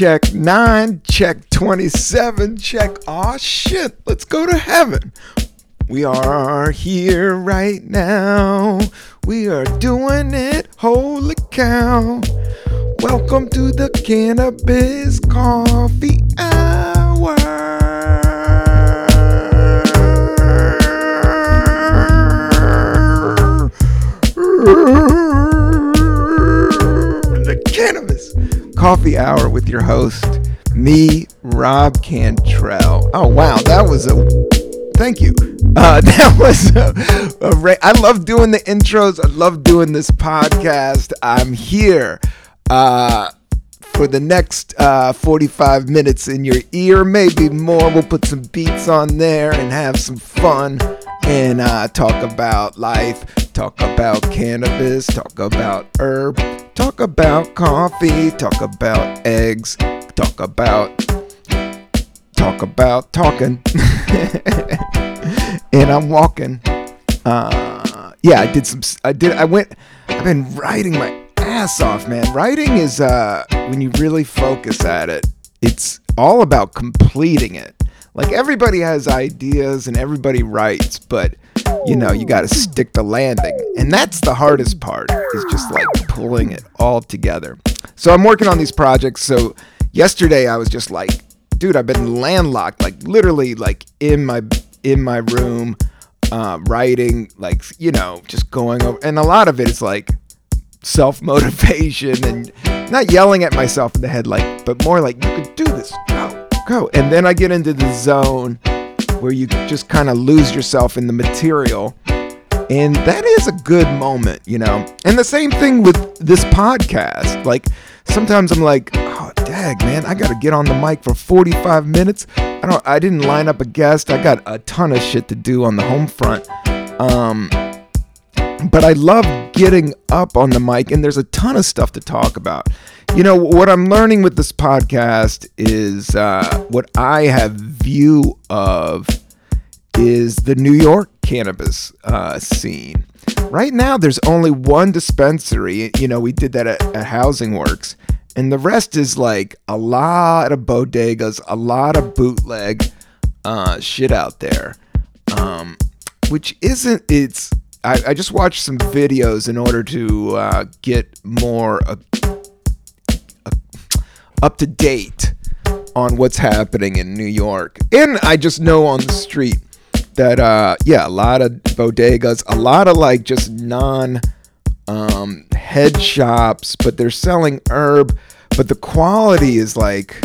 check nine, check 27, check, oh shit, let's go to heaven. We are here right now. We are doing it, holy cow. Welcome to the Cannabis Coffee Hour. Coffee Hour with your host, me, Rob Cantrell. Oh, wow, that was a thank you. Uh, that was a, a ra- I love doing the intros. I love doing this podcast. I'm here uh, for the next uh, 45 minutes in your ear, maybe more. We'll put some beats on there and have some fun and uh, talk about life, talk about cannabis, talk about herb, talk about coffee, talk about eggs, talk about talk about talking. and I'm walking. Uh, yeah, I did some. I did. I went. I've been writing my ass off, man. Writing is uh, when you really focus at it. It's all about completing it. Like everybody has ideas and everybody writes, but you know you got to stick the landing, and that's the hardest part. Is just like pulling it all together. So I'm working on these projects. So yesterday I was just like dude, I've been landlocked, like literally, like in my in my room, uh, writing, like you know, just going over, and a lot of it is like self motivation and not yelling at myself in the head, like, but more like you could do this, go, go, and then I get into the zone where you just kind of lose yourself in the material. And that is a good moment, you know? And the same thing with this podcast. Like, sometimes I'm like, oh, dag, man, I got to get on the mic for 45 minutes. I don't, I didn't line up a guest. I got a ton of shit to do on the home front. Um, but I love getting up on the mic, and there's a ton of stuff to talk about. You know, what I'm learning with this podcast is uh, what I have view of is the New York cannabis uh, scene. Right now, there's only one dispensary. You know, we did that at, at Housing Works, and the rest is like a lot of bodegas, a lot of bootleg uh, shit out there, um, which isn't. It's. I, I, just watched some videos in order to uh, get more uh, up to date on what's happening in New York, and I just know on the street that uh yeah a lot of bodegas a lot of like just non um head shops but they're selling herb but the quality is like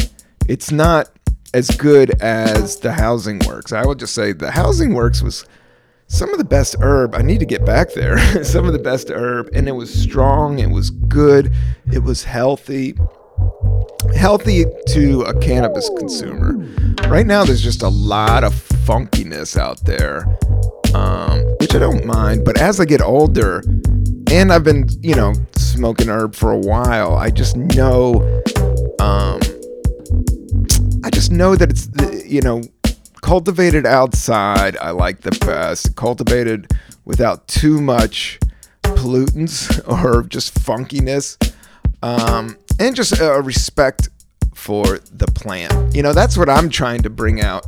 it's not as good as the housing works. I will just say the housing works was some of the best herb i need to get back there some of the best herb and it was strong it was good it was healthy healthy to a cannabis consumer. Right now, there's just a lot of funkiness out there, um, which I don't mind. But as I get older, and I've been, you know, smoking herb for a while, I just know, um, I just know that it's, you know, cultivated outside. I like the best. Cultivated without too much pollutants or just funkiness. Um, and just a respect for the plant. You know, that's what I'm trying to bring out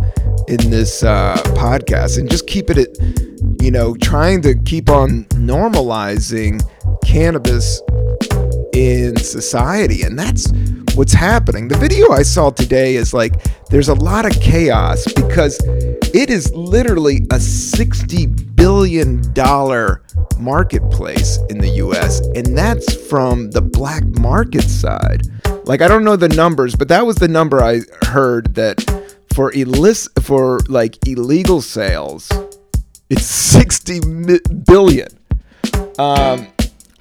in this uh, podcast and just keep it, at, you know, trying to keep on normalizing cannabis in society. And that's what's happening. The video I saw today is like there's a lot of chaos because it is literally a $60 billion marketplace in the US, and that's from the black market side. Like I don't know the numbers, but that was the number I heard that for illicit for like illegal sales, it's 60 billion. Um,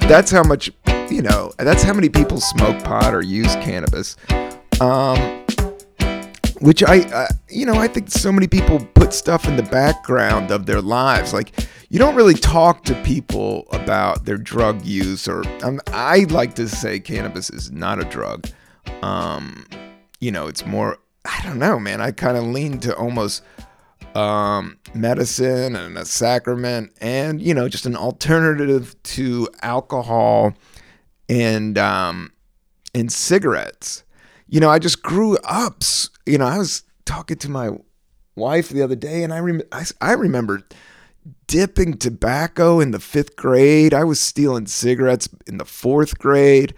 that's how much you know. That's how many people smoke pot or use cannabis. Um, which I, you know, I think so many people put stuff in the background of their lives. Like, you don't really talk to people about their drug use, or um, I like to say cannabis is not a drug. Um, you know, it's more, I don't know, man. I kind of lean to almost um, medicine and a sacrament and, you know, just an alternative to alcohol and, um, and cigarettes. You know, I just grew up. You know, I was talking to my wife the other day, and I rem- I, I remember dipping tobacco in the fifth grade. I was stealing cigarettes in the fourth grade.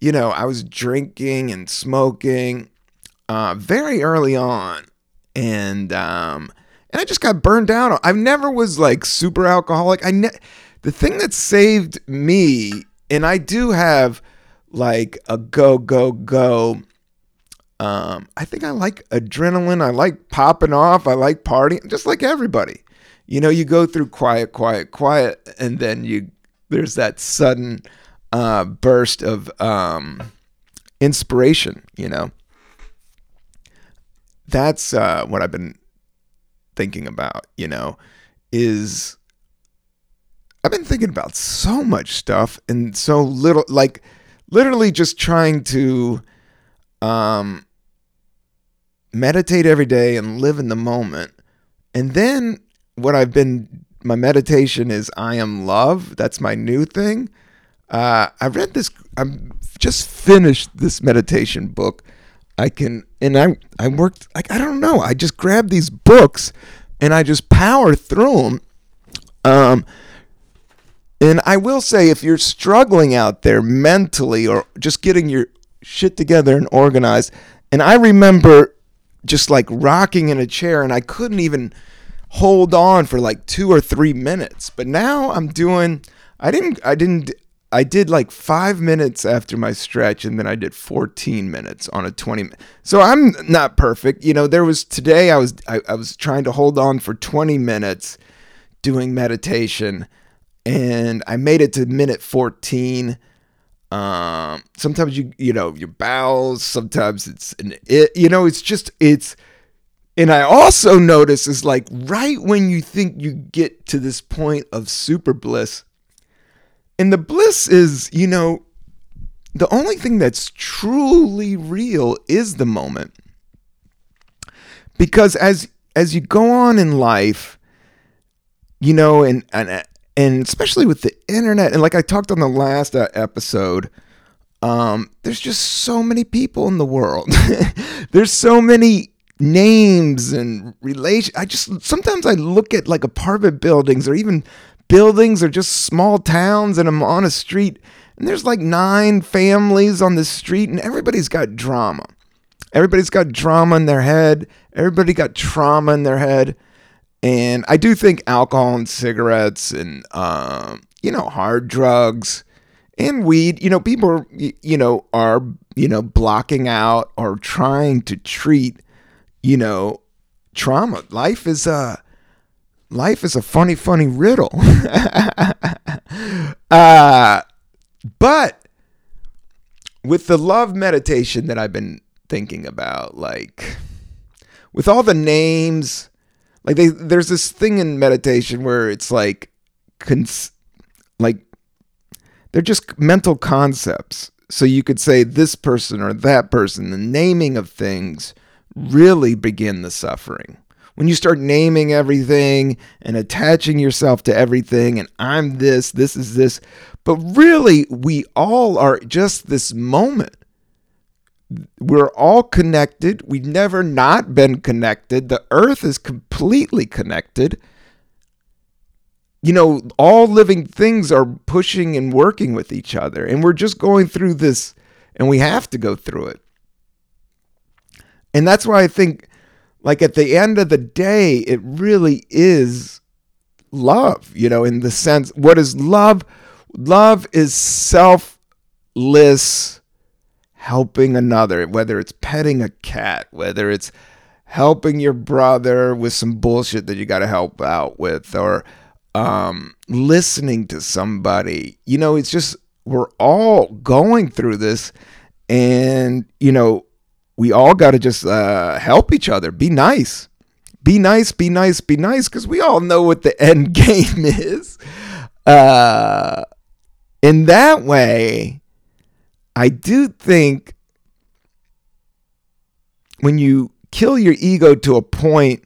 You know, I was drinking and smoking uh, very early on, and um, and I just got burned out. I never was like super alcoholic. I ne- the thing that saved me, and I do have like a go go go. Um, I think I like adrenaline. I like popping off. I like partying, just like everybody. You know, you go through quiet, quiet, quiet, and then you there's that sudden uh, burst of um, inspiration. You know, that's uh, what I've been thinking about. You know, is I've been thinking about so much stuff and so little, like literally just trying to um, meditate every day and live in the moment. And then what I've been, my meditation is I am love. That's my new thing. Uh, I read this, I'm just finished this meditation book. I can, and I, I worked, like, I don't know, I just grabbed these books and I just power through them. Um, and I will say, if you're struggling out there mentally or just getting your shit together and organized, and I remember just like rocking in a chair and I couldn't even hold on for like two or three minutes. But now I'm doing, I didn't, I didn't, I did like five minutes after my stretch and then I did 14 minutes on a 20. So I'm not perfect. You know, there was today I was, I, I was trying to hold on for 20 minutes doing meditation and I made it to minute 14. Um, sometimes you you know your bowels. Sometimes it's an it. You know, it's just it's. And I also notice is like right when you think you get to this point of super bliss, and the bliss is you know, the only thing that's truly real is the moment. Because as as you go on in life, you know, and and and especially with the internet and like i talked on the last uh, episode um, there's just so many people in the world there's so many names and relation i just sometimes i look at like apartment buildings or even buildings are just small towns and i'm on a street and there's like nine families on the street and everybody's got drama. Everybody's got drama in their head. Everybody got trauma in their head. And I do think alcohol and cigarettes and, um, you know, hard drugs and weed, you know, people, you know, are, you know, blocking out or trying to treat, you know, trauma. Life is a, life is a funny, funny riddle. uh, but with the love meditation that I've been thinking about, like, with all the names, like they there's this thing in meditation where it's like cons- like they're just mental concepts so you could say this person or that person the naming of things really begin the suffering when you start naming everything and attaching yourself to everything and i'm this this is this but really we all are just this moment we're all connected. We've never not been connected. The earth is completely connected. You know, all living things are pushing and working with each other. And we're just going through this, and we have to go through it. And that's why I think, like, at the end of the day, it really is love, you know, in the sense, what is love? Love is selfless helping another, whether it's petting a cat, whether it's helping your brother with some bullshit that you got to help out with, or um, listening to somebody. You know, it's just, we're all going through this. And, you know, we all got to just uh, help each other, be nice. Be nice, be nice, be nice, because we all know what the end game is. Uh, in that way, I do think when you kill your ego to a point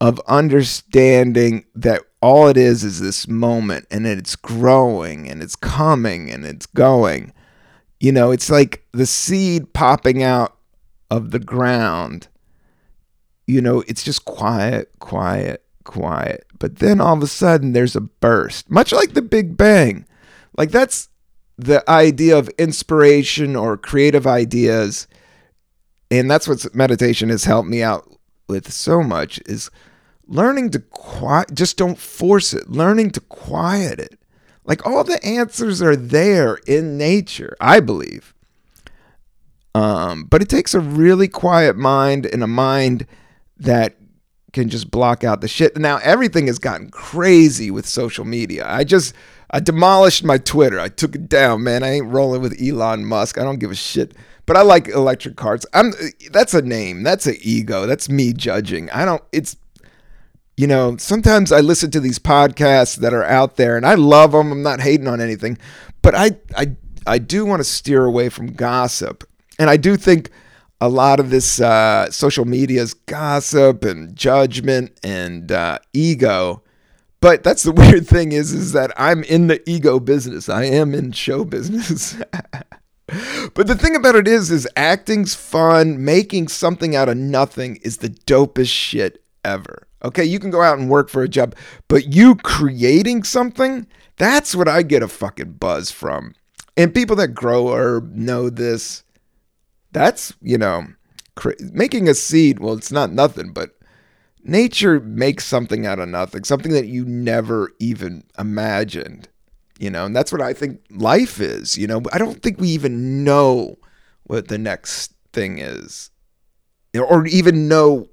of understanding that all it is is this moment and it's growing and it's coming and it's going, You know, it's like the seed popping out of the ground. You know, it's just quiet, quiet, quiet. But then all of a sudden there's a burst, much like the Big Bang. Like that's the idea of inspiration or creative ideas. And that's what meditation has helped me out with so much is learning to quiet just don't force it learning to quiet it like all the answers are there in nature i believe um, but it takes a really quiet mind and a mind that can just block out the shit. Now everything has gotten crazy with social media. I just i demolished my twitter. I took it down man. I ain't rolling with elon musk. I don't give a shit. But i like electric cars. I'm that's a name. That's an ego. That's me judging. I don't it's you know, sometimes I listen to these podcasts that are out there and I love them. I'm not hating on anything, but I I I do want to steer away from gossip. And I do think a lot of this uh, social media's gossip and judgment and uh, ego. But that's the weird thing is is that I'm in the ego business. I am in show business. but the thing about it is is acting's fun. Making something out of nothing is the dopest shit ever. Okay, you can go out and work for a job, but you creating something, that's what I get a fucking buzz from. And people that grow herb know this. That's, you know, cra- making a seed, well, it's not nothing, but nature makes something out of nothing, something that you never even imagined, you know, and that's what I think life is, you know. I don't think we even know what the next thing is, or even know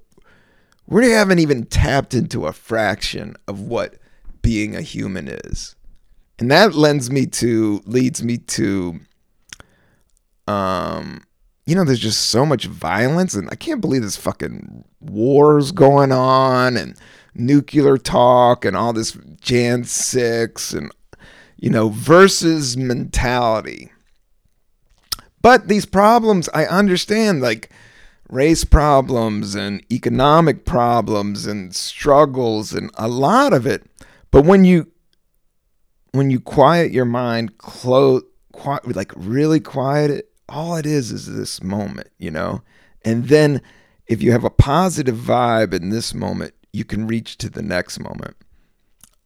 we haven't even tapped into a fraction of what being a human is. And that lends me to leads me to um you know there's just so much violence and I can't believe this fucking wars going on and nuclear talk and all this Jan 6 and you know versus mentality. But these problems I understand like race problems and economic problems and struggles and a lot of it. But when you when you quiet your mind, close, quiet, like really quiet it, all it is is this moment, you know. And then if you have a positive vibe in this moment, you can reach to the next moment.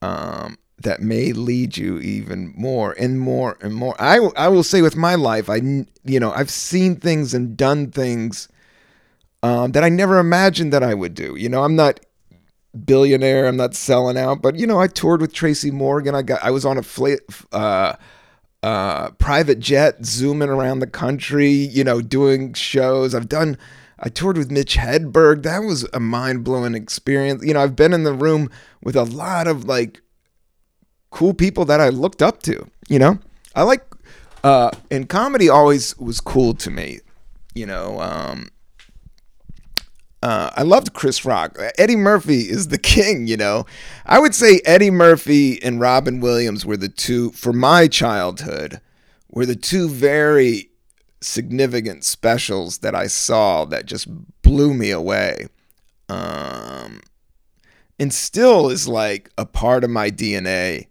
Um, that may lead you even more and more and more. I, I will say with my life, I you know I've seen things and done things um, that I never imagined that I would do. You know, I'm not billionaire. I'm not selling out, but you know, I toured with Tracy Morgan. I got, I was on a fl- uh, uh, private jet, zooming around the country. You know, doing shows. I've done. I toured with Mitch Hedberg. That was a mind blowing experience. You know, I've been in the room with a lot of like cool people that I looked up to. You know, I like, uh, and comedy always was cool to me. You know, um, uh, I loved Chris Rock. Eddie Murphy is the king, you know. I would say Eddie Murphy and Robin Williams were the two, for my childhood, were the two very significant specials that I saw that just blew me away. Um, and still is like a part of my DNA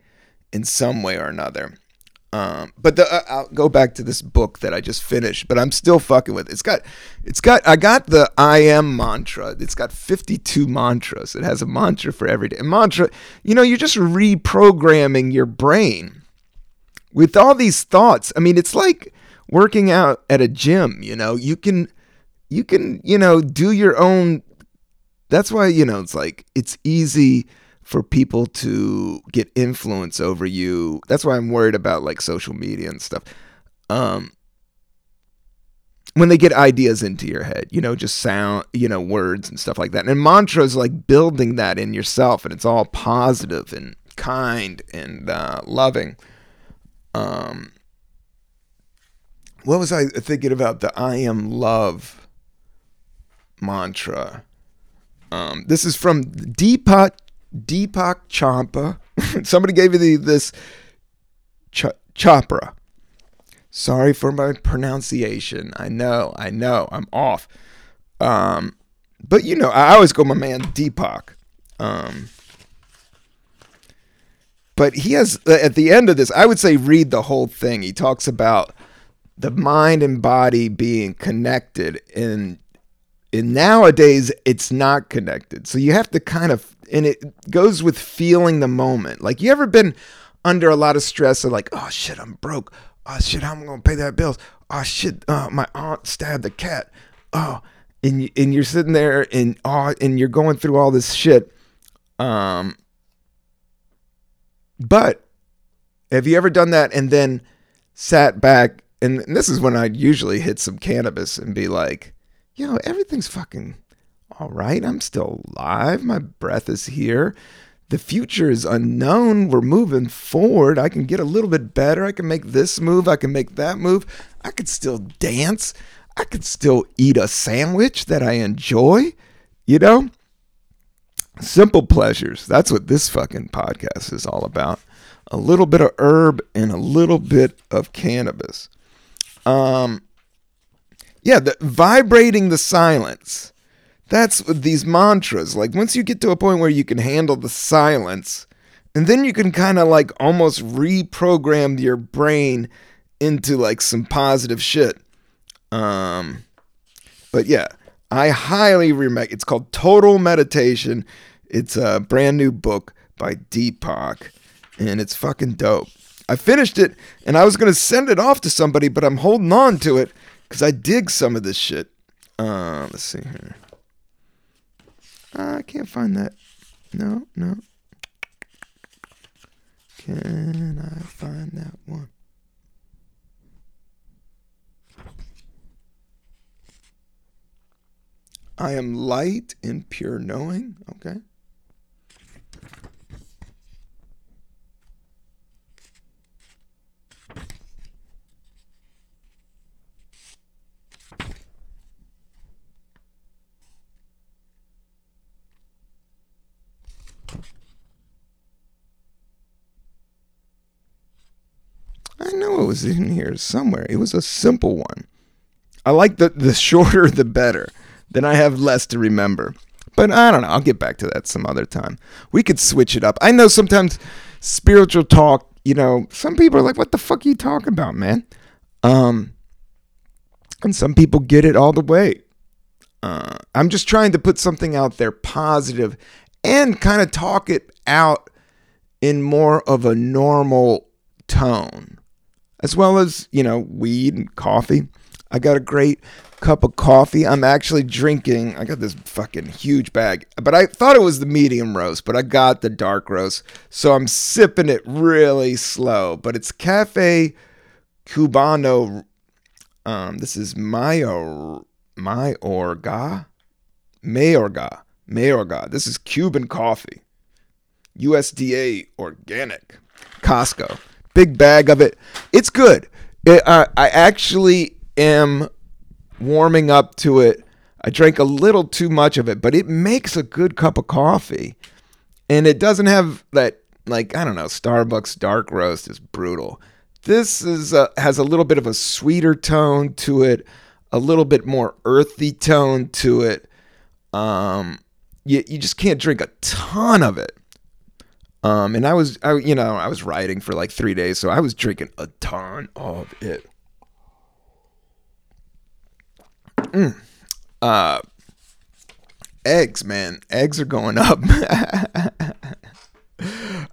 in some way or another. Um, but the, uh, I'll go back to this book that I just finished, but I'm still fucking with it. It's got, it's got, I got the I am mantra. It's got 52 mantras. It has a mantra for every day. And mantra, you know, you're just reprogramming your brain with all these thoughts. I mean, it's like working out at a gym, you know, you can, you can, you know, do your own. That's why, you know, it's like, it's easy for people to get influence over you. That's why I'm worried about like social media and stuff. Um, when they get ideas into your head, you know, just sound, you know, words and stuff like that. And mantras like building that in yourself, and it's all positive and kind and uh, loving. Um, what was I thinking about the I am love mantra? Um, this is from Deepak Deepak Champa. Somebody gave you the, this Ch- Chopra. Sorry for my pronunciation. I know, I know, I'm off. Um, but you know, I always go my man Deepak. Um, but he has at the end of this, I would say read the whole thing. He talks about the mind and body being connected and and nowadays it's not connected so you have to kind of and it goes with feeling the moment. Like you ever been under a lot of stress of like oh shit i'm broke. Oh shit how am i gonna pay that bills? Oh shit uh, my aunt stabbed the cat. Oh and, you, and you're sitting there and oh and you're going through all this shit um but have you ever done that and then sat back and this is when I'd usually hit some cannabis and be like, yo, everything's fucking all right. I'm still alive. My breath is here. The future is unknown. We're moving forward. I can get a little bit better. I can make this move. I can make that move. I could still dance. I could still eat a sandwich that I enjoy. You know? Simple pleasures. That's what this fucking podcast is all about. A little bit of herb and a little bit of cannabis. Um, yeah, the vibrating the silence. That's with these mantras. Like once you get to a point where you can handle the silence, and then you can kind of like almost reprogram your brain into like some positive shit. Um, but yeah, I highly recommend. It's called Total Meditation. It's a brand new book by Deepak, and it's fucking dope. I finished it and I was to send it off to somebody, but I'm holding on to it because I dig some of this shit. Uh, let's see here. Uh, I can't find that. No, no. Can I find that one? I am light in pure knowing. Okay. I know it was in here somewhere. It was a simple one. I like the the shorter the better. Then I have less to remember. But I don't know. I'll get back to that some other time. We could switch it up. I know sometimes spiritual talk, you know, some people are like, "What the fuck are you talking about, man?" Um, and some people get it all the way. Uh, I'm just trying to put something out there positive and kind of talk it out in more of a normal tone as well as, you know, weed and coffee. I got a great cup of coffee. I'm actually drinking. I got this fucking huge bag, but I thought it was the medium roast, but I got the dark roast. So I'm sipping it really slow, but it's Cafe Cubano. Um, this is Mayor Mayorga, Mayorga, Mayorga. This is Cuban coffee, USDA organic, Costco big bag of it. It's good. It, uh, I actually am warming up to it. I drank a little too much of it, but it makes a good cup of coffee. And it doesn't have that, like, I don't know, Starbucks dark roast is brutal. This is a, has a little bit of a sweeter tone to it, a little bit more earthy tone to it. Um, you, you just can't drink a ton of it. Um, and I was, I, you know, I was riding for like three days, so I was drinking a ton of it. Mm. Uh, eggs, man, eggs are going up.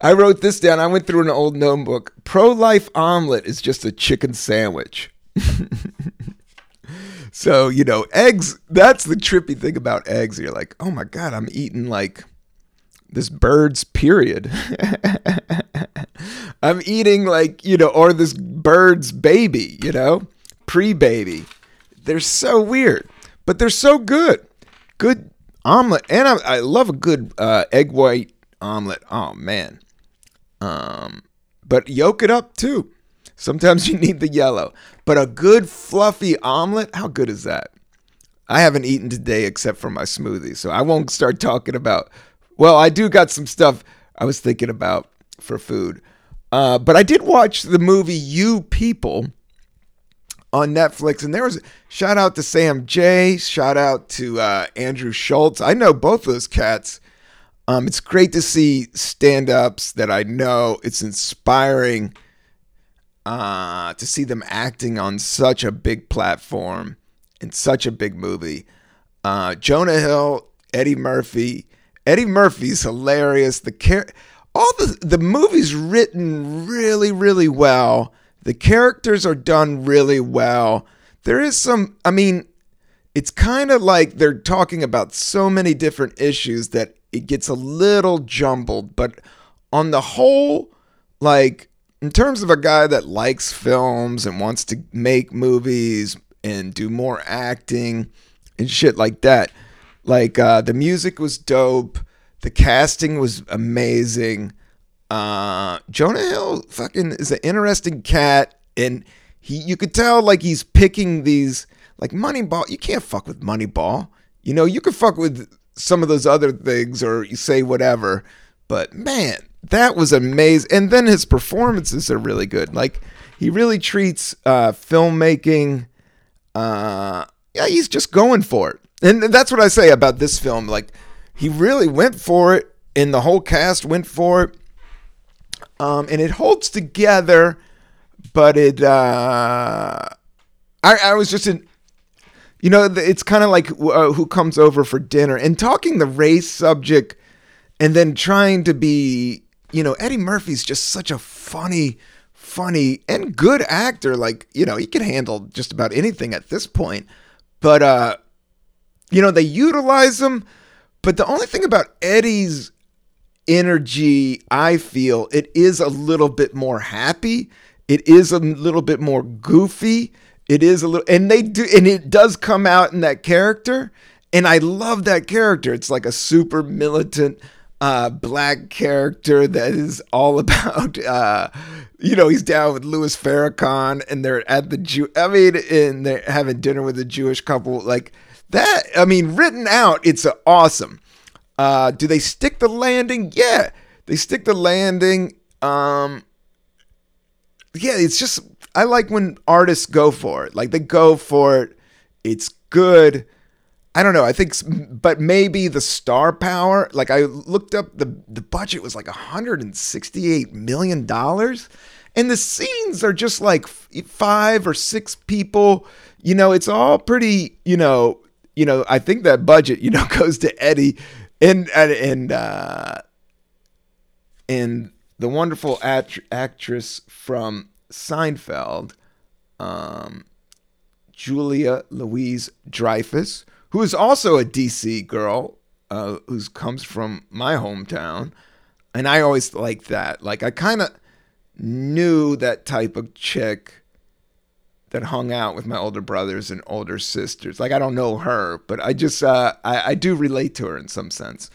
I wrote this down. I went through an old notebook. Pro life omelet is just a chicken sandwich. so, you know, eggs, that's the trippy thing about eggs. You're like, oh my God, I'm eating like this bird's period. I'm eating like, you know, or this bird's baby, you know, pre baby. They're so weird, but they're so good. Good omelet. And I, I love a good uh, egg white omelet. Oh, man. Um, but yolk it up too. Sometimes you need the yellow. But a good fluffy omelet, how good is that? I haven't eaten today except for my smoothie, so I won't start talking about well, I do got some stuff I was thinking about for food. Uh, but I did watch the movie You People on Netflix, and there was shout out to Sam Jay, shout out to uh, Andrew Schulz. I know both those cats. Um, it's great to see stand ups that I know. It's inspiring. uh, to see them acting on such a big platform in such a big movie. Uh, Jonah Hill, Eddie Murphy. Eddie Murphy's hilarious. The char- all the the movie's written really really well. The characters are done really well. There is some. I mean, it's kind of like they're talking about so many different issues that it gets a little jumbled. But on the whole, like in terms of a guy that likes films and wants to make movies and do more acting and shit like that. Like uh, the music was dope, the casting was amazing. Uh, Jonah Hill fucking is an interesting cat, and he you could tell like he's picking these like Moneyball. You can't fuck with Moneyball. You know you could fuck with some of those other things or you say whatever, but man, that was amazing. And then his performances are really good. Like he really treats uh, filmmaking. Uh, yeah, he's just going for it, and that's what I say about this film. Like he really went for it, and the whole cast went for it, um, and it holds together. But it, uh, I, I was just in. You know, it's kind of like uh, who comes over for dinner and talking the race subject, and then trying to be you know, Eddie Murphy's just such a funny, funny and good actor. Like, you know, he can handle just about anything at this point. But uh, you know, they utilize him. But the only thing about Eddie's energy, I feel, it is a little bit more happy. It is a little bit more goofy. It is a little, and they do, and it does come out in that character. And I love that character. It's like a super militant, uh, black character that is all about, uh, you know, he's down with Louis Farrakhan and they're at the Jew. I mean, and they're having dinner with a Jewish couple. Like that. I mean, written out, it's awesome. Uh, do they stick the landing? Yeah, they stick the landing. Um, yeah, it's just I like when artists go for it. Like they go for it. It's good. I don't know. I think, but maybe the star power. Like I looked up the the budget was like 168 million dollars, and the scenes are just like five or six people. You know, it's all pretty. You know, you know. I think that budget, you know, goes to Eddie, and and and uh, and the wonderful act- actress from Seinfeld, um, Julia Louise Dreyfus who is also a DC girl, uh, who comes from my hometown, and I always like that. Like I kind of knew that type of chick that hung out with my older brothers and older sisters. Like I don't know her, but I just uh, I, I do relate to her in some sense.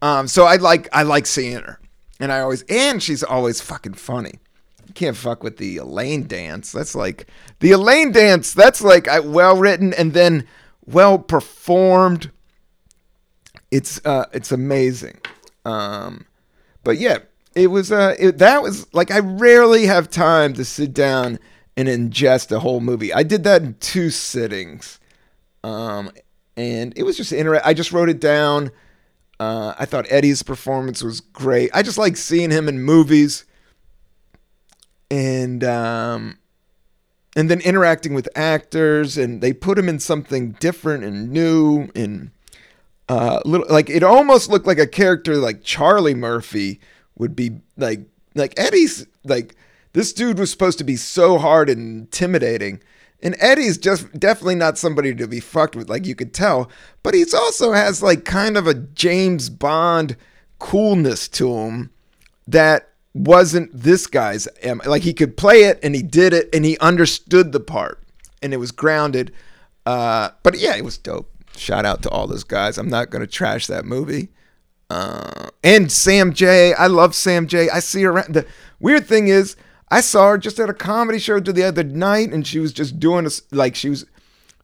Um, so I like I like seeing her, and I always and she's always fucking funny. You can't fuck with the Elaine dance. That's like the Elaine dance. That's like well written, and then well performed. It's uh, it's amazing. Um, but yeah, it was uh, it, that was like I rarely have time to sit down and ingest a whole movie. I did that in two sittings, um, and it was just interesting. I just wrote it down. Uh, I thought Eddie's performance was great. I just like seeing him in movies, and um, and then interacting with actors and they put him in something different and new and uh little like it almost looked like a character like Charlie Murphy would be like like Eddie's like this dude was supposed to be so hard and intimidating. And Eddie's just definitely not somebody to be fucked with like you could tell. But he also has like kind of a James Bond coolness to him that wasn't this guy's like he could play it and he did it and he understood the part and it was grounded. Uh but yeah it was dope. Shout out to all those guys. I'm not gonna trash that movie. Uh and sam jay. I love sam jay. I see her around the weird thing is i saw her just at a comedy show the other night and she was just doing a, like she was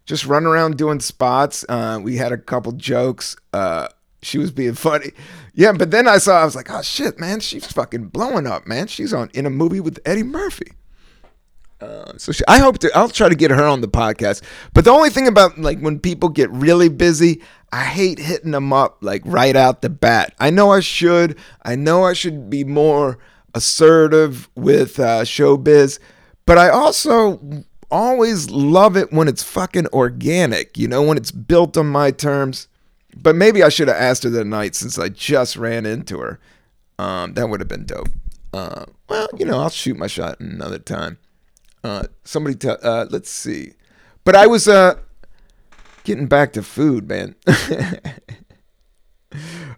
just running around doing spots uh we had a couple jokes uh she was being funny. Yeah, but then I saw, I was like, oh shit, man, she's fucking blowing up, man. She's on in a movie with Eddie Murphy. Uh, so she, I hope to, I'll try to get her on the podcast. But the only thing about like when people get really busy, I hate hitting them up like right out the bat. I know I should. I know I should be more assertive with uh, showbiz, But I also always love it when it's fucking organic, you know, when it's built on my terms. But maybe I should have asked her that night since I just ran into her. Um, that would have been dope. Uh, well, you know, I'll shoot my shot another time. Uh, somebody tell. Uh, let's see. But I was uh getting back to food, man.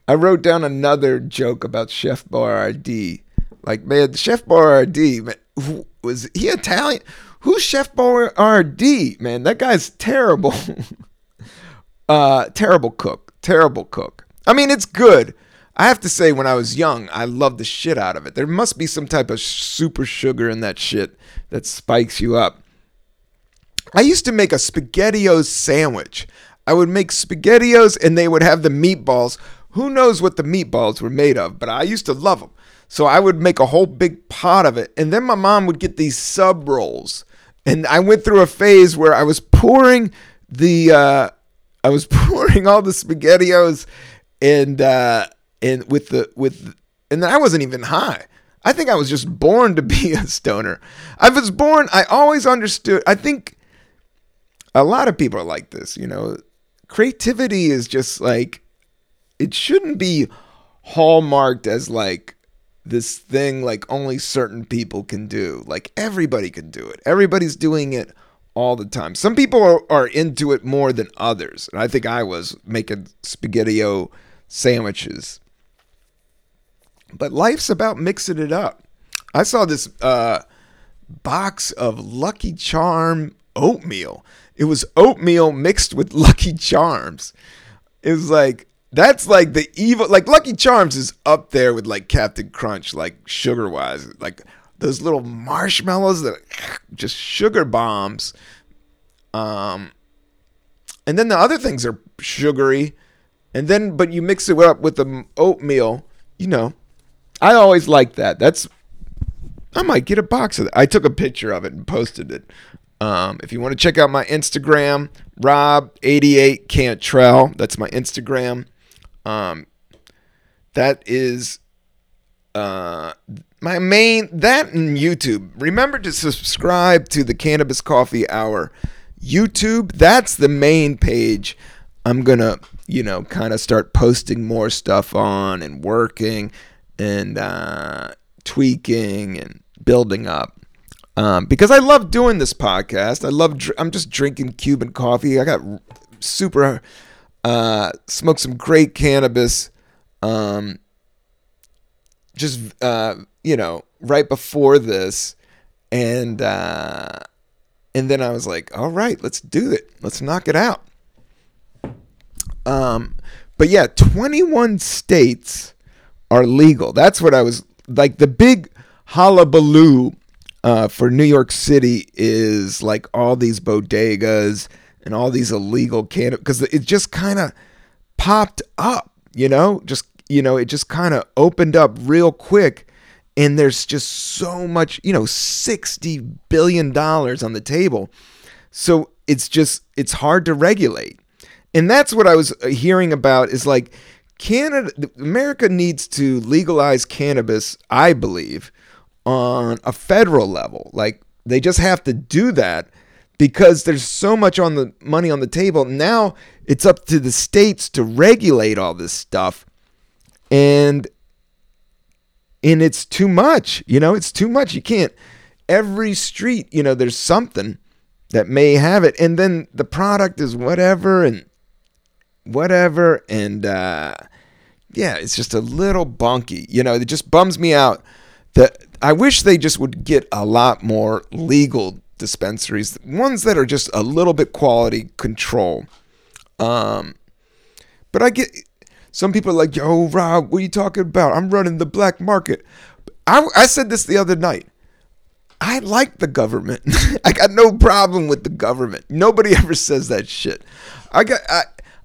I wrote down another joke about Chef Boyardee. Like, man, Chef Boyardee, man, was he Italian? Who's Chef Boyardee, man? That guy's terrible. uh, terrible cook. Terrible cook. I mean, it's good. I have to say, when I was young, I loved the shit out of it. There must be some type of super sugar in that shit that spikes you up. I used to make a SpaghettiOs sandwich. I would make SpaghettiOs and they would have the meatballs. Who knows what the meatballs were made of, but I used to love them. So I would make a whole big pot of it. And then my mom would get these sub rolls. And I went through a phase where I was pouring the uh I was pouring all the spaghettios and uh and with the with and I wasn't even high. I think I was just born to be a stoner. I was born I always understood I think a lot of people are like this, you know. Creativity is just like it shouldn't be hallmarked as like this thing like only certain people can do. Like everybody can do it. Everybody's doing it all the time. Some people are, are into it more than others. And I think I was making spaghettio sandwiches. But life's about mixing it up. I saw this uh, box of Lucky Charm oatmeal. It was oatmeal mixed with Lucky Charms. It was like that's like the evil. Like Lucky Charms is up there with like Captain Crunch, like sugar wise. Like those little marshmallows that just sugar bombs. Um, and then the other things are sugary, and then but you mix it up with the oatmeal. You know, I always like that. That's I might get a box of that. I took a picture of it and posted it. Um, if you want to check out my Instagram, Rob88 Cantrell, that's my Instagram. Um, that is uh, my main that and YouTube. Remember to subscribe to the Cannabis Coffee Hour YouTube. That's the main page. I'm gonna, you know, kind of start posting more stuff on and working and uh, tweaking and building up. Um, because I love doing this podcast. I love. Dr- I'm just drinking Cuban coffee. I got super. Uh, smoked some great cannabis. Um, just uh, you know, right before this, and uh, and then I was like, all right, let's do it. Let's knock it out. Um, but yeah, 21 states are legal. That's what I was like. The big hullabaloo uh, for New York City is like all these bodegas and all these illegal cannabis because it just kind of popped up, you know, just you know, it just kind of opened up real quick. And there's just so much, you know, $60 billion on the table. So it's just, it's hard to regulate. And that's what I was uh, hearing about is like Canada, America needs to legalize cannabis, I believe, on a federal level. Like they just have to do that because there's so much on the money on the table. Now it's up to the states to regulate all this stuff. And and it's too much, you know, it's too much. You can't every street, you know, there's something that may have it and then the product is whatever and whatever and uh yeah, it's just a little bunky. You know, it just bums me out that I wish they just would get a lot more legal dispensaries, ones that are just a little bit quality control. Um, but I get some people like, yo, Rob, what are you talking about? I'm running the black market. I, I said this the other night. I like the government. I got no problem with the government. Nobody ever says that shit. I got I,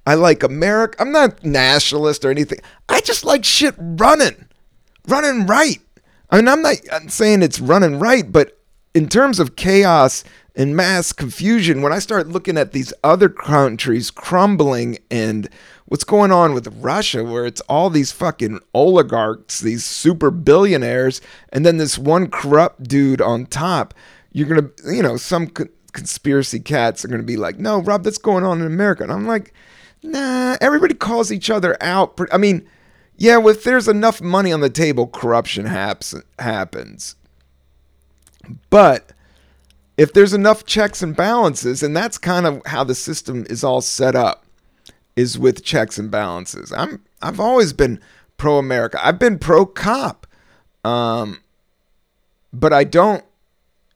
I like America. I'm not nationalist or anything. I just like shit running, running right. I mean, I'm not I'm saying it's running right, but in terms of chaos and mass confusion, when I start looking at these other countries crumbling and what's going on with Russia, where it's all these fucking oligarchs, these super billionaires, and then this one corrupt dude on top, you're gonna, you know, some co- conspiracy cats are gonna be like, no, Rob, that's going on in America. And I'm like, nah, everybody calls each other out. I mean, yeah, if there's enough money on the table, corruption haps, happens. But if there's enough checks and balances, and that's kind of how the system is all set up, is with checks and balances. I'm I've always been pro America. I've been pro cop. Um, but I don't,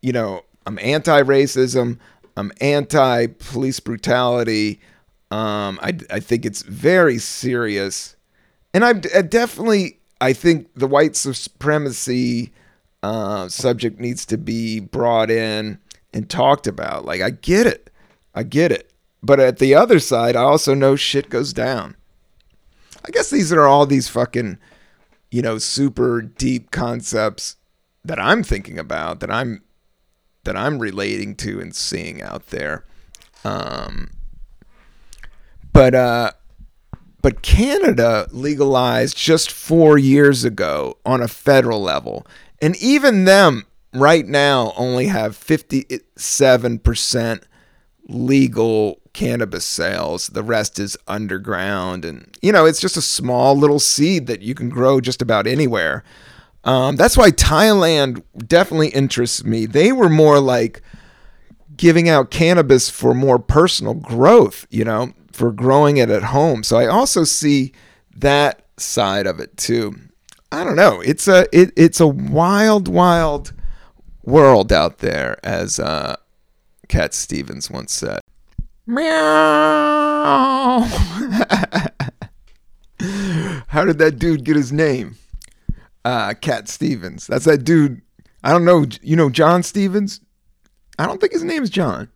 you know, I'm anti racism. I'm anti police brutality. Um, I, I think it's very serious. And I, I definitely, I think the white supremacy uh, subject needs to be brought in and talked about. Like, I get it. I get it. But at the other side, I also know shit goes down. I guess these are all these fucking, you know, super deep concepts that I'm thinking about that I'm that I'm relating to and seeing out there. Um, but uh, but Canada legalized just four years ago on a federal level, and even them right now only have fifty seven percent legal cannabis sales. The rest is underground. And, you know, it's just a small little seed that you can grow just about anywhere. Um, that's why Thailand definitely interests me. They were more like giving out cannabis for more personal growth, you know, for growing it at home. So I also see that side of it too. I don't know. It's a it, it's a wild, wild world out there, as uh, Cat Stevens once said. Meow. How did that dude get his name? Uh, Cat Stevens. That's that dude. I don't know. You know John Stevens? I don't think his name is John.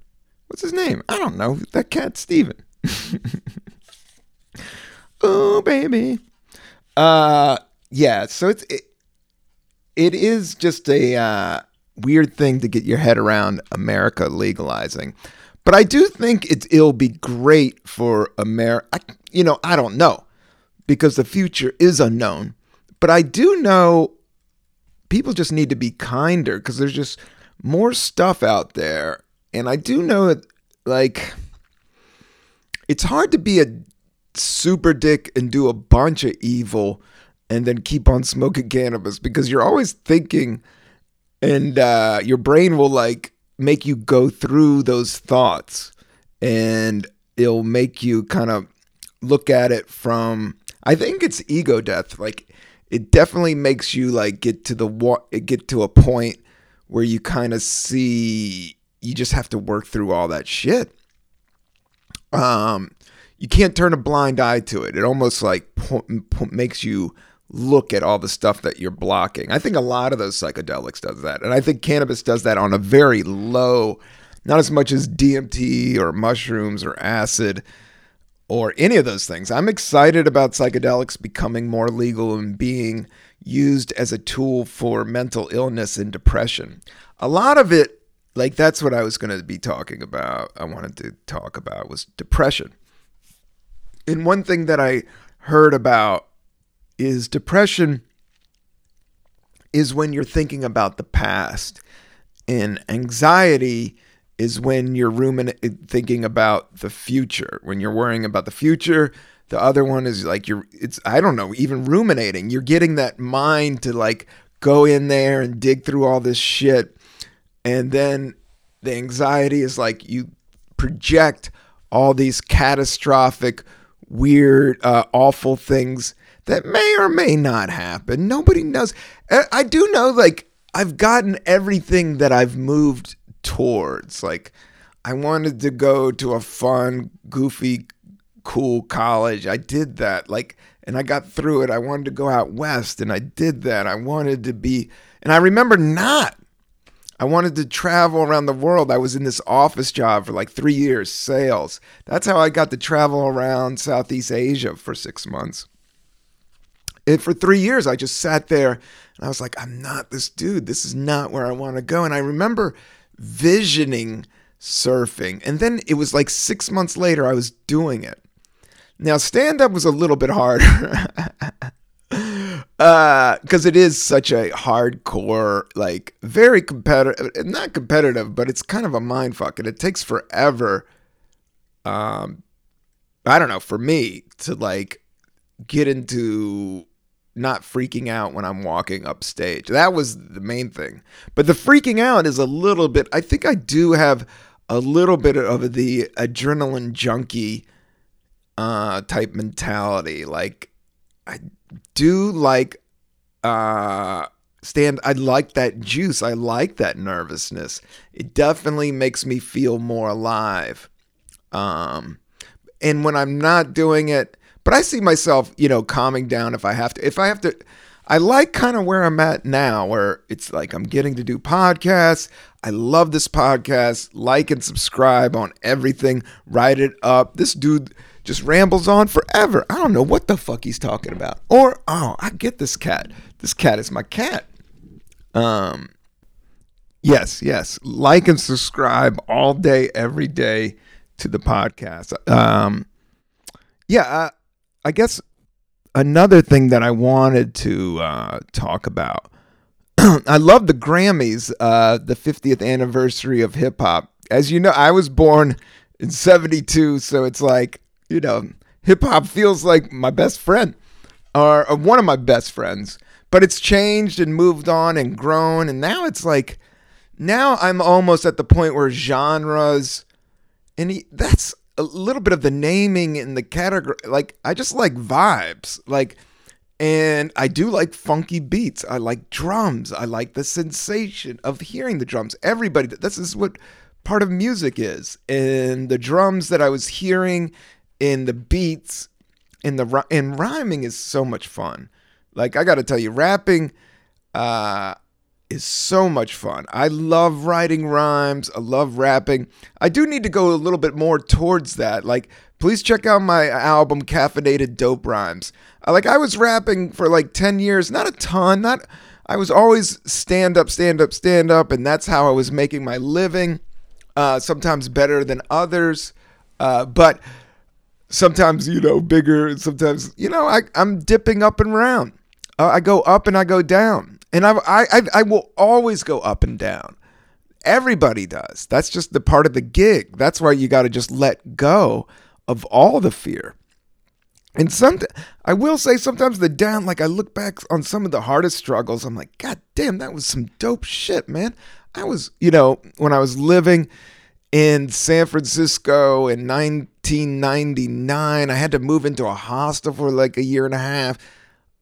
What's his name? I don't know. That cat Steven. oh baby. Uh yeah, so it's it, it is just a uh, weird thing to get your head around America legalizing. But I do think it, it'll be great for America. You know, I don't know because the future is unknown. But I do know people just need to be kinder because there's just more stuff out there. And I do know that, like, it's hard to be a super dick and do a bunch of evil and then keep on smoking cannabis because you're always thinking and uh, your brain will like make you go through those thoughts and it'll make you kind of look at it from I think it's ego death like it definitely makes you like get to the what get to a point where you kind of see you just have to work through all that shit. Um you can't turn a blind eye to it. It almost like po- po- makes you look at all the stuff that you're blocking. I think a lot of those psychedelics does that. And I think cannabis does that on a very low, not as much as DMT or mushrooms or acid or any of those things. I'm excited about psychedelics becoming more legal and being used as a tool for mental illness and depression. A lot of it like that's what I was going to be talking about. I wanted to talk about was depression. And one thing that I heard about is depression is when you're thinking about the past and anxiety is when you're ruminating thinking about the future. When you're worrying about the future the other one is like you're it's i don't know even ruminating. You're getting that mind to like go in there and dig through all this shit and then the anxiety is like you project all these catastrophic weird uh, awful things that may or may not happen. Nobody knows. Uh, I do know, like, I've gotten everything that I've moved towards. Like, I wanted to go to a fun, goofy, cool college. I did that. Like, and I got through it. I wanted to go out west, and I did that. I wanted to be, and I remember not. I wanted to travel around the world. I was in this office job for like three years, sales. That's how I got to travel around Southeast Asia for six months. And for three years, I just sat there and I was like, I'm not this dude. This is not where I want to go. And I remember visioning surfing. And then it was like six months later, I was doing it. Now, stand up was a little bit harder. because uh, it is such a hardcore, like very competitive, not competitive, but it's kind of a mind fuck, and it takes forever. Um, I don't know for me to like get into not freaking out when I'm walking up stage. That was the main thing. But the freaking out is a little bit. I think I do have a little bit of the adrenaline junkie uh, type mentality. Like I do like uh stand I like that juice. I like that nervousness. It definitely makes me feel more alive. Um and when I'm not doing it, but I see myself, you know, calming down if I have to. If I have to I like kind of where I'm at now, where it's like I'm getting to do podcasts. I love this podcast. Like and subscribe on everything. Write it up. This dude just rambles on forever. I don't know what the fuck he's talking about. Or, oh, I get this cat. This cat is my cat. Um, yes, yes. Like and subscribe all day, every day to the podcast. Um, yeah, I guess another thing that I wanted to uh, talk about. I love the Grammys, uh, the 50th anniversary of hip hop. As you know, I was born in 72, so it's like you know, hip hop feels like my best friend or, or, one of my best friends. But it's changed and moved on and grown. And now it's like, now I'm almost at the point where genres, and he, that's a little bit of the naming in the category. Like, I just like vibes. Like, and I do like funky beats. I like drums. I like the sensation of hearing the drums. Everybody, this is what part of music is. And the drums that I was hearing in the beats in the and rhyming is so much fun. Like I got to tell you, rapping uh, is so much fun. I love writing rhymes. I love rapping. I do need to go a little bit more towards that. Like, please check out my album, Caffeinated Dope Rhymes. Uh, like, I was rapping for like 10 years, not a ton, not. I was always stand up, stand up, stand up, and that's how I was making my living. Uh, sometimes better than others, uh, but sometimes you know bigger sometimes you know I, i'm dipping up and around uh, i go up and i go down and I, I i will always go up and down everybody does that's just the part of the gig that's why you got to just let go of all the fear and some i will say sometimes the down like i look back on some of the hardest struggles i'm like god damn that was some dope shit man i was you know when i was living in San Francisco in 1999. I had to move into a hostel for like a year and a half.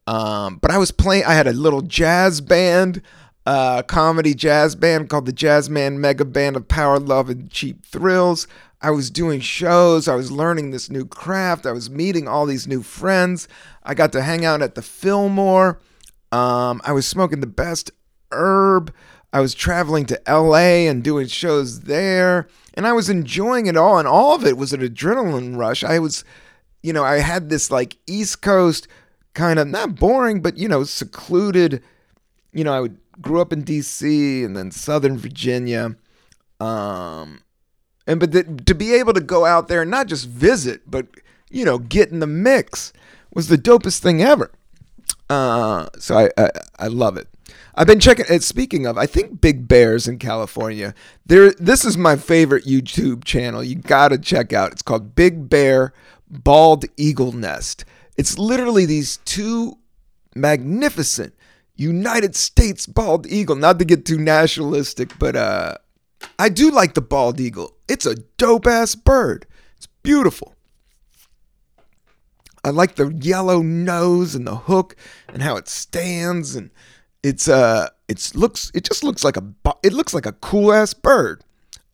Um, but I was playing, I had a little jazz band, uh, comedy jazz band called the Jazzman Mega Band of Power, Love, and Cheap Thrills. I was doing shows. I was learning this new craft. I was meeting all these new friends. I got to hang out at the Fillmore. Um, I was smoking the best herb. I was traveling to LA and doing shows there, and I was enjoying it all. And all of it was an adrenaline rush. I was, you know, I had this like East Coast kind of not boring, but you know, secluded. You know, I would, grew up in D.C. and then Southern Virginia, um, and but the, to be able to go out there and not just visit, but you know, get in the mix was the dopest thing ever. Uh, so I, I I love it. I've been checking. Speaking of, I think Big Bears in California. There, this is my favorite YouTube channel. You gotta check out. It's called Big Bear Bald Eagle Nest. It's literally these two magnificent United States bald eagle. Not to get too nationalistic, but uh, I do like the bald eagle. It's a dope ass bird. It's beautiful. I like the yellow nose and the hook and how it stands and it's uh it's looks it just looks like a it looks like a cool ass bird.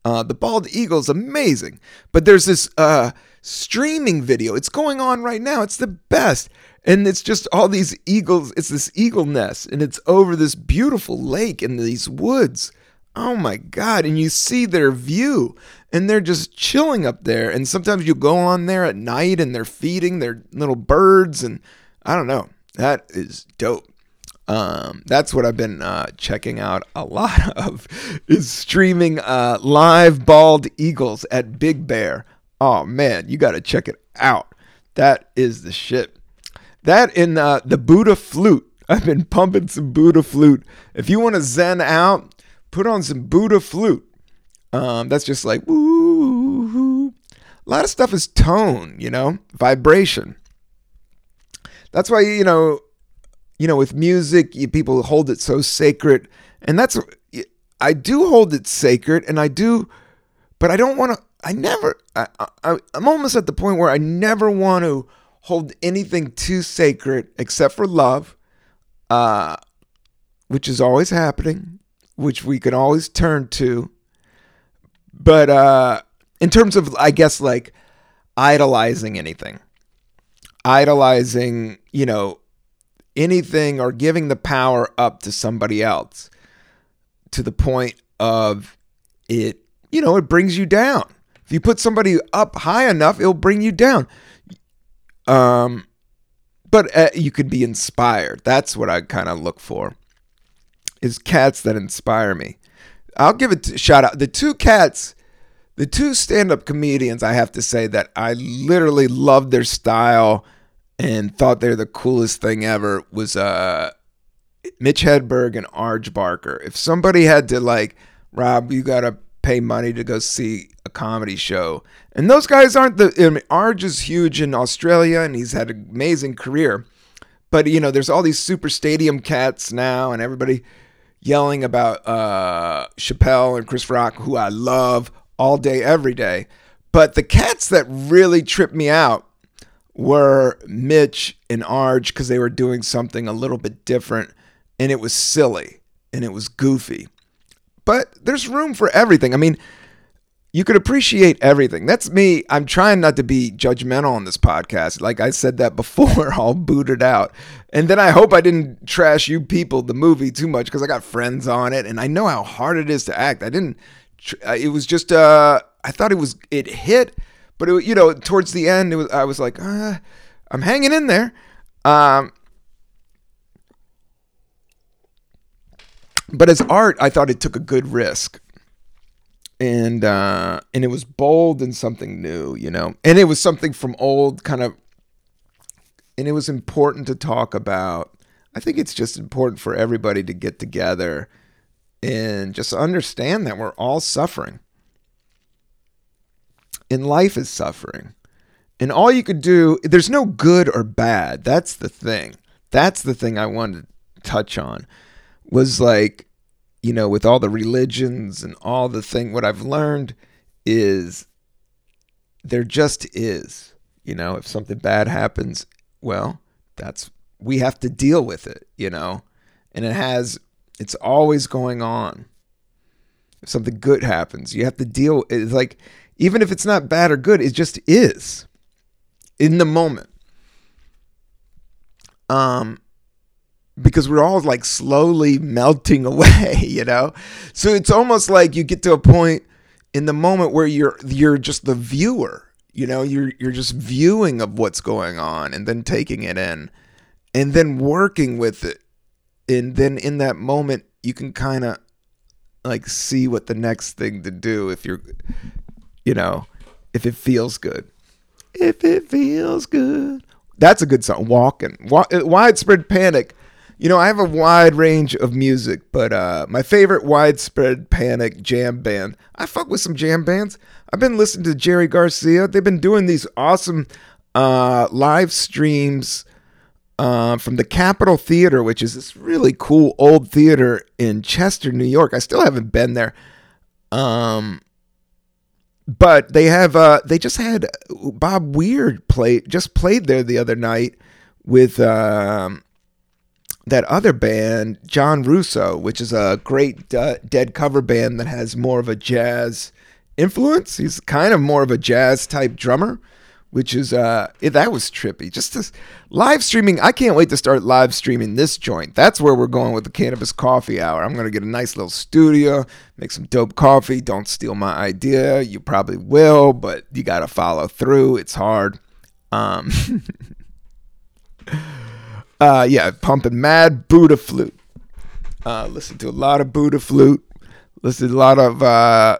Uh, the bald eagle is amazing, but there's this uh, streaming video. It's going on right now. It's the best, and it's just all these eagles. It's this eagle nest, and it's over this beautiful lake in these woods. Oh my god! And you see their view, and they're just chilling up there. And sometimes you go on there at night, and they're feeding their little birds, and I don't know. That is dope. Um, that's what I've been uh, checking out a lot of is streaming uh, live bald eagles at Big Bear. Oh man, you got to check it out. That is the shit. That in uh, the Buddha flute. I've been pumping some Buddha flute. If you want to zen out, put on some Buddha flute. Um, that's just like woo. A lot of stuff is tone, you know, vibration. That's why you know, you know, with music, you, people hold it so sacred, and that's I do hold it sacred, and I do, but I don't want to. I never. I, I I'm almost at the point where I never want to hold anything too sacred except for love, uh, which is always happening, which we can always turn to. But uh, in terms of, I guess, like idolizing anything, idolizing, you know, anything or giving the power up to somebody else to the point of it, you know, it brings you down. If you put somebody up high enough, it'll bring you down. Um, but uh, you could be inspired. That's what I kind of look for. Is cats that inspire me. I'll give a shout out. The two cats, the two stand-up comedians, I have to say that I literally loved their style and thought they're the coolest thing ever was uh Mitch Hedberg and Arj Barker. If somebody had to like, Rob, you gotta pay money to go see a comedy show. And those guys aren't the. I mean, Arj is huge in Australia and he's had an amazing career. But, you know, there's all these super stadium cats now and everybody yelling about uh, Chappelle and Chris Rock, who I love all day, every day. But the cats that really tripped me out were Mitch and Arj because they were doing something a little bit different and it was silly and it was goofy. But there's room for everything. I mean, you could appreciate everything. That's me. I'm trying not to be judgmental on this podcast. Like I said that before, all booted out. And then I hope I didn't trash you people, the movie, too much because I got friends on it and I know how hard it is to act. I didn't, it was just, uh, I thought it was, it hit, but it, you know, towards the end, it was, I was like, uh, I'm hanging in there. Um, but as art, I thought it took a good risk and uh, and it was bold and something new, you know, and it was something from old kind of, and it was important to talk about. I think it's just important for everybody to get together and just understand that we're all suffering, and life is suffering, and all you could do, there's no good or bad. That's the thing. That's the thing I wanted to touch on, was like you know, with all the religions and all the thing, what I've learned is there just is. You know, if something bad happens, well, that's we have to deal with it, you know. And it has it's always going on. If something good happens, you have to deal it's like even if it's not bad or good, it just is in the moment. Um because we're all like slowly melting away, you know? So it's almost like you get to a point in the moment where you're you're just the viewer, you know, you're you're just viewing of what's going on and then taking it in and then working with it. And then in that moment you can kind of like see what the next thing to do if you're you know, if it feels good. If it feels good. That's a good song. Walking. Uh, widespread panic you know, I have a wide range of music, but uh, my favorite widespread panic jam band. I fuck with some jam bands. I've been listening to Jerry Garcia. They've been doing these awesome uh, live streams uh, from the Capitol Theater, which is this really cool old theater in Chester, New York. I still haven't been there. Um, but they have uh, they just had Bob Weir play just played there the other night with um, that other band, Joe Russo, which is a great uh, dead cover band that has more of a jazz influence. He's kind of more of a jazz type drummer, which is uh that was trippy. Just this live streaming. I can't wait to start live streaming this joint. That's where we're going with the cannabis coffee hour. I'm gonna get a nice little studio, make some dope coffee. Don't steal my idea. You probably will, but you gotta follow through. It's hard. Um Uh, yeah, pumping mad Buddha flute. Uh, listen to a lot of Buddha flute. Listen to a lot of uh,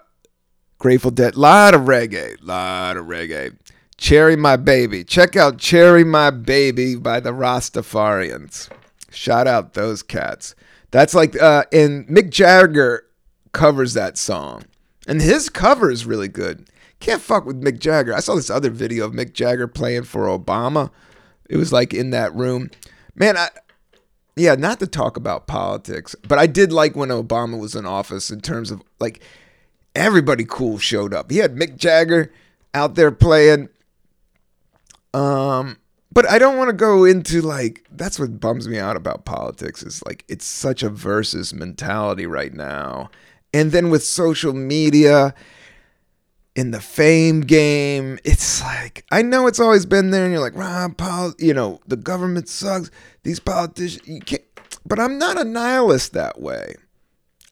Grateful Dead. Lot of reggae. Lot of reggae. Cherry My Baby. Check out Cherry My Baby by the Rastafarians. Shout out those cats. That's like, uh, and Mick Jagger covers that song. And his cover is really good. Can't fuck with Mick Jagger. I saw this other video of Mick Jagger playing for Obama. It was like in that room. Man, I, yeah, not to talk about politics, but I did like when Obama was in office in terms of like everybody cool showed up. He had Mick Jagger out there playing. Um, but I don't want to go into like that's what bums me out about politics is like it's such a versus mentality right now. And then with social media in the fame game, it's like I know it's always been there and you're like, "Rob, pol- you know, the government sucks. These politicians, you can't." But I'm not a nihilist that way.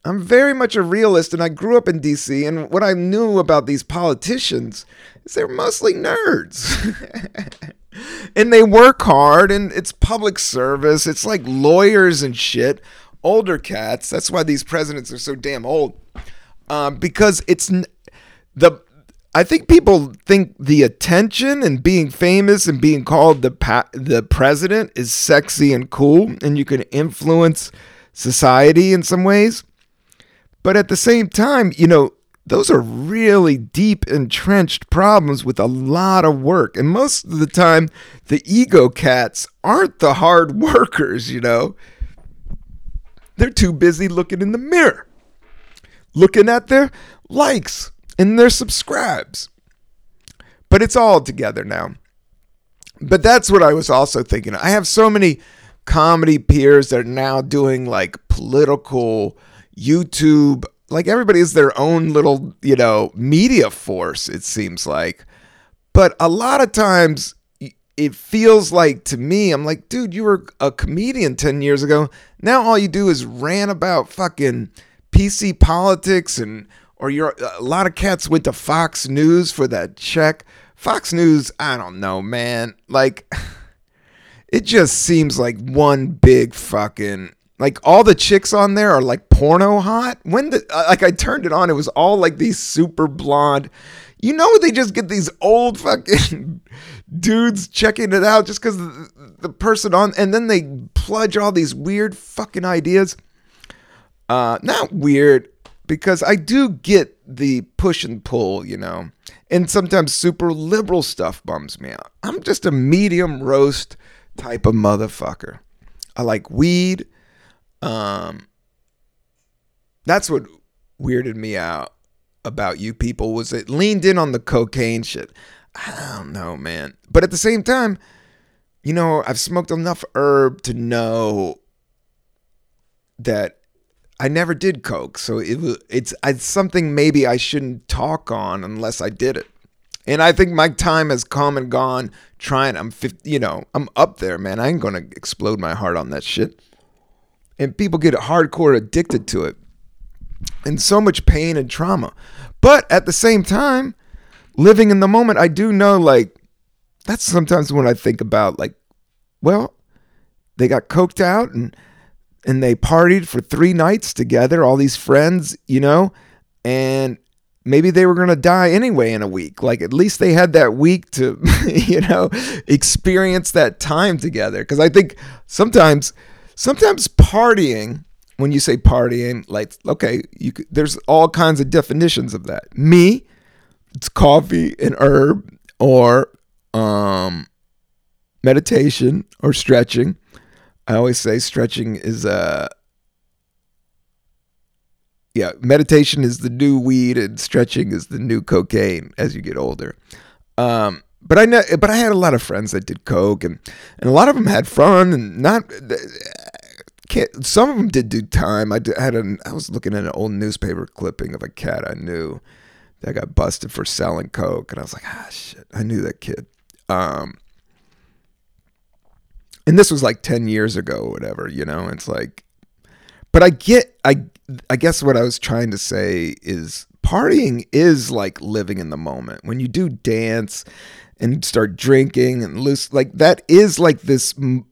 I'm very much a realist, and I grew up in DC. And what I knew about these politicians is they're mostly nerds. and they work hard, and it's public service. It's like lawyers and shit, older cats. That's why these presidents are so damn old. Um, because it's the. I think people think the attention and being famous and being called the pa- the president is sexy and cool, and you can influence society in some ways. But at the same time, you know, those are really deep, entrenched problems with a lot of work. And most of the time, the ego cats aren't the hard workers, you know. They're too busy looking in the mirror, looking at their likes and their subscribes. But it's all together now. But that's what I was also thinking. I have so many comedy peers that are now doing like political YouTube, like everybody is their own little, you know, media force, it seems like. But a lot of times it feels like to me, I'm like, dude, you were a comedian 10 years ago. Now all you do is rant about fucking PC politics and or you're a lot of cats went to Fox News for that check. Fox News, I don't know, man. Like it just seems like one big fucking like all the chicks on there are like porno hot. When the uh, like I turned it on, it was all like these super blonde. You know they just get these old fucking dudes checking it out just because the, person on, and then they plunge all these weird fucking ideas. Uh, not weird because I do get the push and pull, you know, and sometimes super liberal stuff bums me out. I'm just a medium roast type of motherfucker. I like weed. Um, that's what weirded me out about you people was it leaned in on the cocaine shit. I don't know, man. But at the same time, you know, I've smoked enough herb to know that I never did coke. So it it's it's something maybe I shouldn't talk on unless I did it. And I think my time has come and gone trying. I'm 50, you know, I'm up there, man. I ain't to explode my heart on that shit and people get hardcore addicted to it and so much pain and trauma. But at the same time, living in the moment, I do know like that's sometimes when I think about like, well, they got coked out and and they partied for three nights together, all these friends, you know, and maybe they were going to die anyway in a week. Like at least they had that week to, you know, experience that time together. Because I think sometimes sometimes partying when you say partying like okay you there's all kinds of definitions of that me it's coffee and herb or um meditation or stretching i always say stretching is uh yeah meditation is the new weed and stretching is the new cocaine as you get older um but I know, but I had a lot of friends that did coke, and and a lot of them had fun, and not. some of them did do time. I did, had an. I was looking at an old newspaper clipping of a cat I knew that got busted for selling coke, and I was like, ah, shit, I knew that kid. Um, and this was like ten years ago, or whatever. You know, it's like, but I get, I, I guess what I was trying to say is partying is like living in the moment when you do dance and start drinking and loose like that is like this m-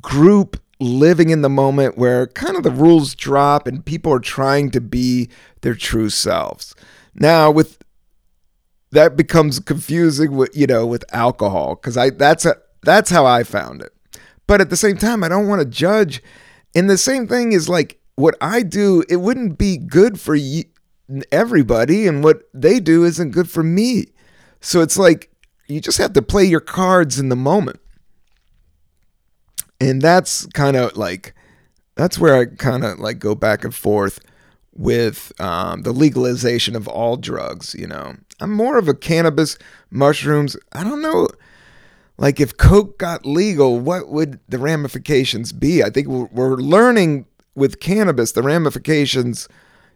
group living in the moment where kind of the rules drop and people are trying to be their true selves. Now with that becomes confusing with you know with alcohol cuz I that's a that's how I found it. But at the same time, I don't want to judge. And the same thing is like what I do, it wouldn't be good for you, everybody, and what they do isn't good for me. So it's like you just have to play your cards in the moment. And that's kind of like that's where I kind of like go back and forth with um, the legalization of all drugs. You know, I'm more of a cannabis, mushrooms. I don't know. Like if coke got legal, what would the ramifications be? I think we're, learning with cannabis the ramifications.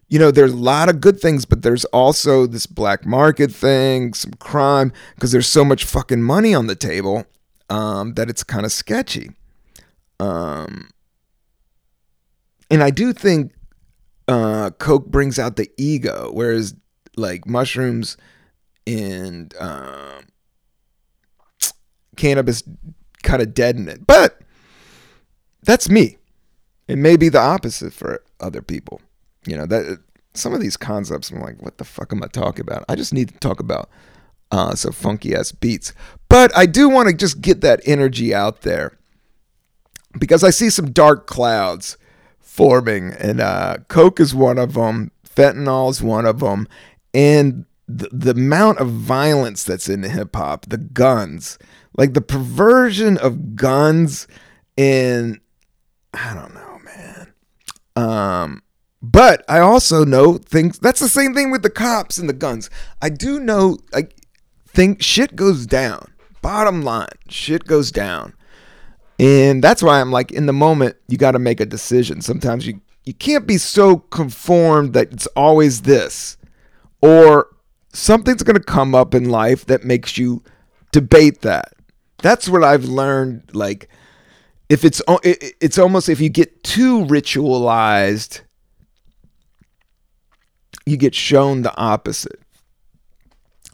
You know, there's a lot of good things, but there's also this black market thing, some crime, because there's so much fucking money on the table um, that it's kind of sketchy. Um, and I do think uh, Coke brings out the ego, whereas like mushrooms and um, cannabis kind of deaden it. But that's me. It may be the opposite for other people. You know that some of these concepts, I'm like, what the fuck am I talking about? I just need to talk about uh, some funky ass beats. But I do want to just get that energy out there because I see some dark clouds forming, and uh, coke is one of them. Fentanyl is one of them, and the, the amount of violence that's in hip hop, the guns, like the perversion of guns, and I don't know, man. Um, but I also know things. That's the same thing with the cops and the guns. I do know, like, think shit goes down. Bottom line, shit goes down. And that's why I'm like, in the moment, you got to make a decision. Sometimes you, you can't be so conformed that it's always this, or something's going to come up in life that makes you debate that. That's what I've learned. Like, if it's it's almost if you get too ritualized, you get shown the opposite.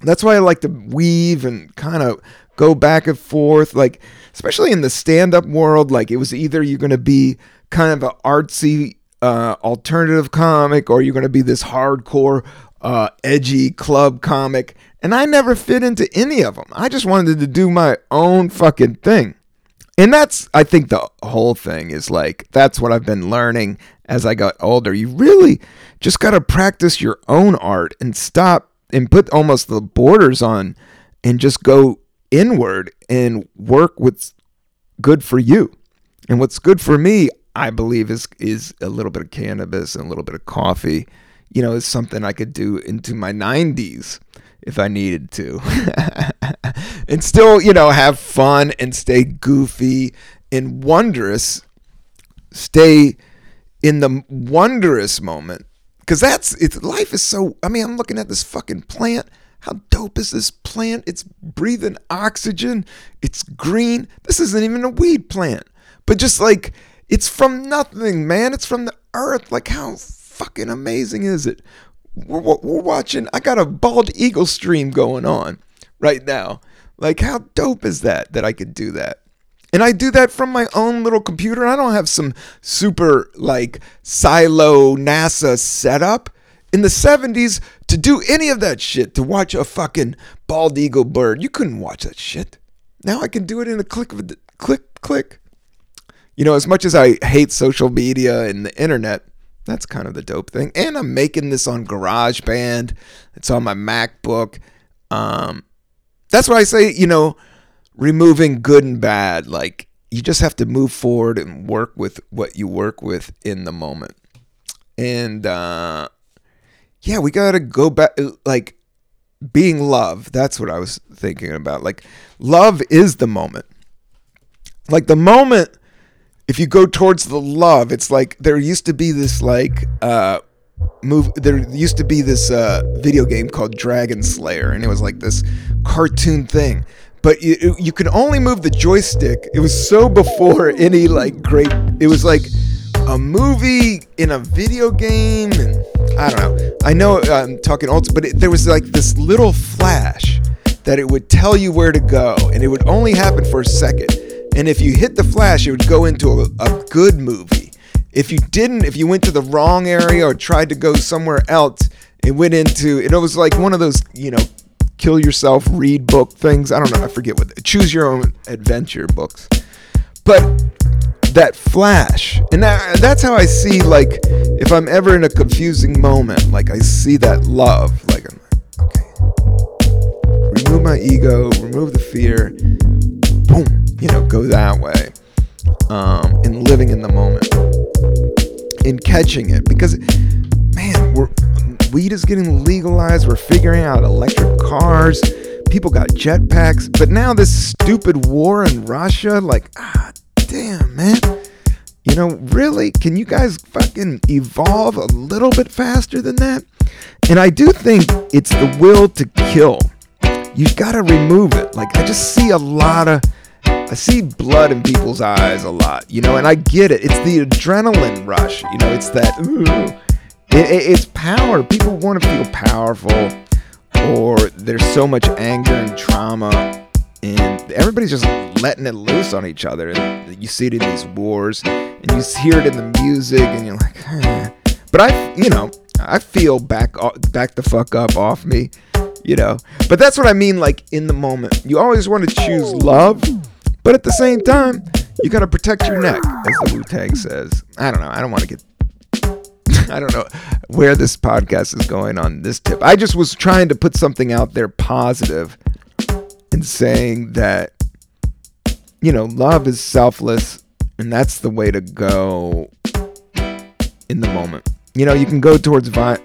That's why I like to weave and kind of go back and forth. Like especially in the stand-up world like it was either you're going to be kind of an artsy uh, alternative comic or you're going to be this hardcore uh, edgy club comic and i never fit into any of them i just wanted to do my own fucking thing and that's i think the whole thing is like that's what i've been learning as i got older you really just got to practice your own art and stop and put almost the borders on and just go inward and work what's good for you. And what's good for me, I believe, is is a little bit of cannabis and a little bit of coffee. You know, is something I could do into my 90s if I needed to. and still, you know, have fun and stay goofy and wondrous. Stay in the wondrous moment. Cause that's it's life is so I mean, I'm looking at this fucking plant how dope is this plant? It's breathing oxygen. It's green. This isn't even a weed plant. But just like, it's from nothing, man. It's from the earth. Like, how fucking amazing is it? We're, we're watching, I got a bald eagle stream going on right now. Like, how dope is that that I could do that? And I do that from my own little computer. I don't have some super like silo NASA setup in the 70s to do any of that shit, to watch a fucking bald eagle bird. You couldn't watch that shit. Now I can do it in a click of a click, click. You know, as much as I hate social media and the internet, that's kind of the dope thing. And I'm making this on GarageBand. It's on my MacBook. Um, that's why I say, you know, removing good and bad. Like, you just have to move forward and work with what you work with in the moment. And uh, yeah, we got to go back, like being love. That's what I was thinking about. Like, love is the moment. Like, the moment, if you go towards the love, it's like there used to be this, like, uh, move there used to be this uh, video game called Dragon's Lair and it was like this cartoon thing but you you could only move the joystick it was so before any like great it was like a movie in a video game and I don't know. I know I'm talking old, but it, there was like this little flash that it would tell you where to go, and it would only happen for a second. And if you hit the flash, it would go into a, a good movie. If you didn't, if you went to the wrong area or tried to go somewhere else, it went into it was like one of those, you know, kill yourself read book things. I don't know, I forget what choose your own adventure books. but that flash, and that, that's how I see like if I'm ever in a confusing moment, like I see that love, like I'm okay, remove my ego, remove the fear, boom, you know, go that way, um, and living in the moment, in catching it, because man, we're weed is getting legalized, we're figuring out electric cars people got jetpacks, but now this stupid war in Russia, like, ah, damn, man. You know, really? Can you guys fucking evolve a little bit faster than that? And I do think it's the will to kill. You gotta remove it. Like, I just see a lot of. I see blood in people's eyes a lot, you know, and I get it. It's the adrenaline rush, you know, it's that, ooh, it, it, it's power. People want to feel powerful or there's so much anger and trauma and everybody's just letting it loose on each other and you see it in these wars and you hear it in the music and you're like but i you know i feel back back the fuck up off me you know but that's what i mean like in the moment you always want to choose love but at the same time you gotta protect your neck as the wu-tang says i don't know i don't want to get I don't know where this podcast is going on this tip. I just was trying to put something out there positive and saying that, you know, love is selfless and that's the way to go in the moment. You know, you can go towards vi-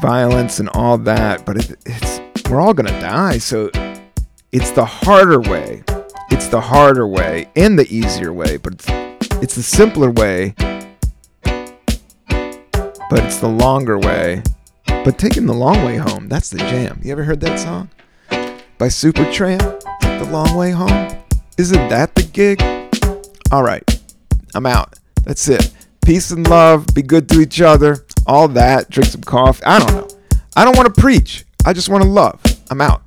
violence and all that, but it, it's we're all gonna die. So it's the harder way. It's the harder way and the easier way, but it's, it's the simpler way but it's the longer way. But taking the long way home, that's the jam. You ever heard that song? By Supertramp? The Long Way Home? Isn't that the gig? All right, I'm out. That's it. Peace and love, be good to each other, all that, drink some coffee. I don't know. I don't want to preach. I just want to love. I'm out.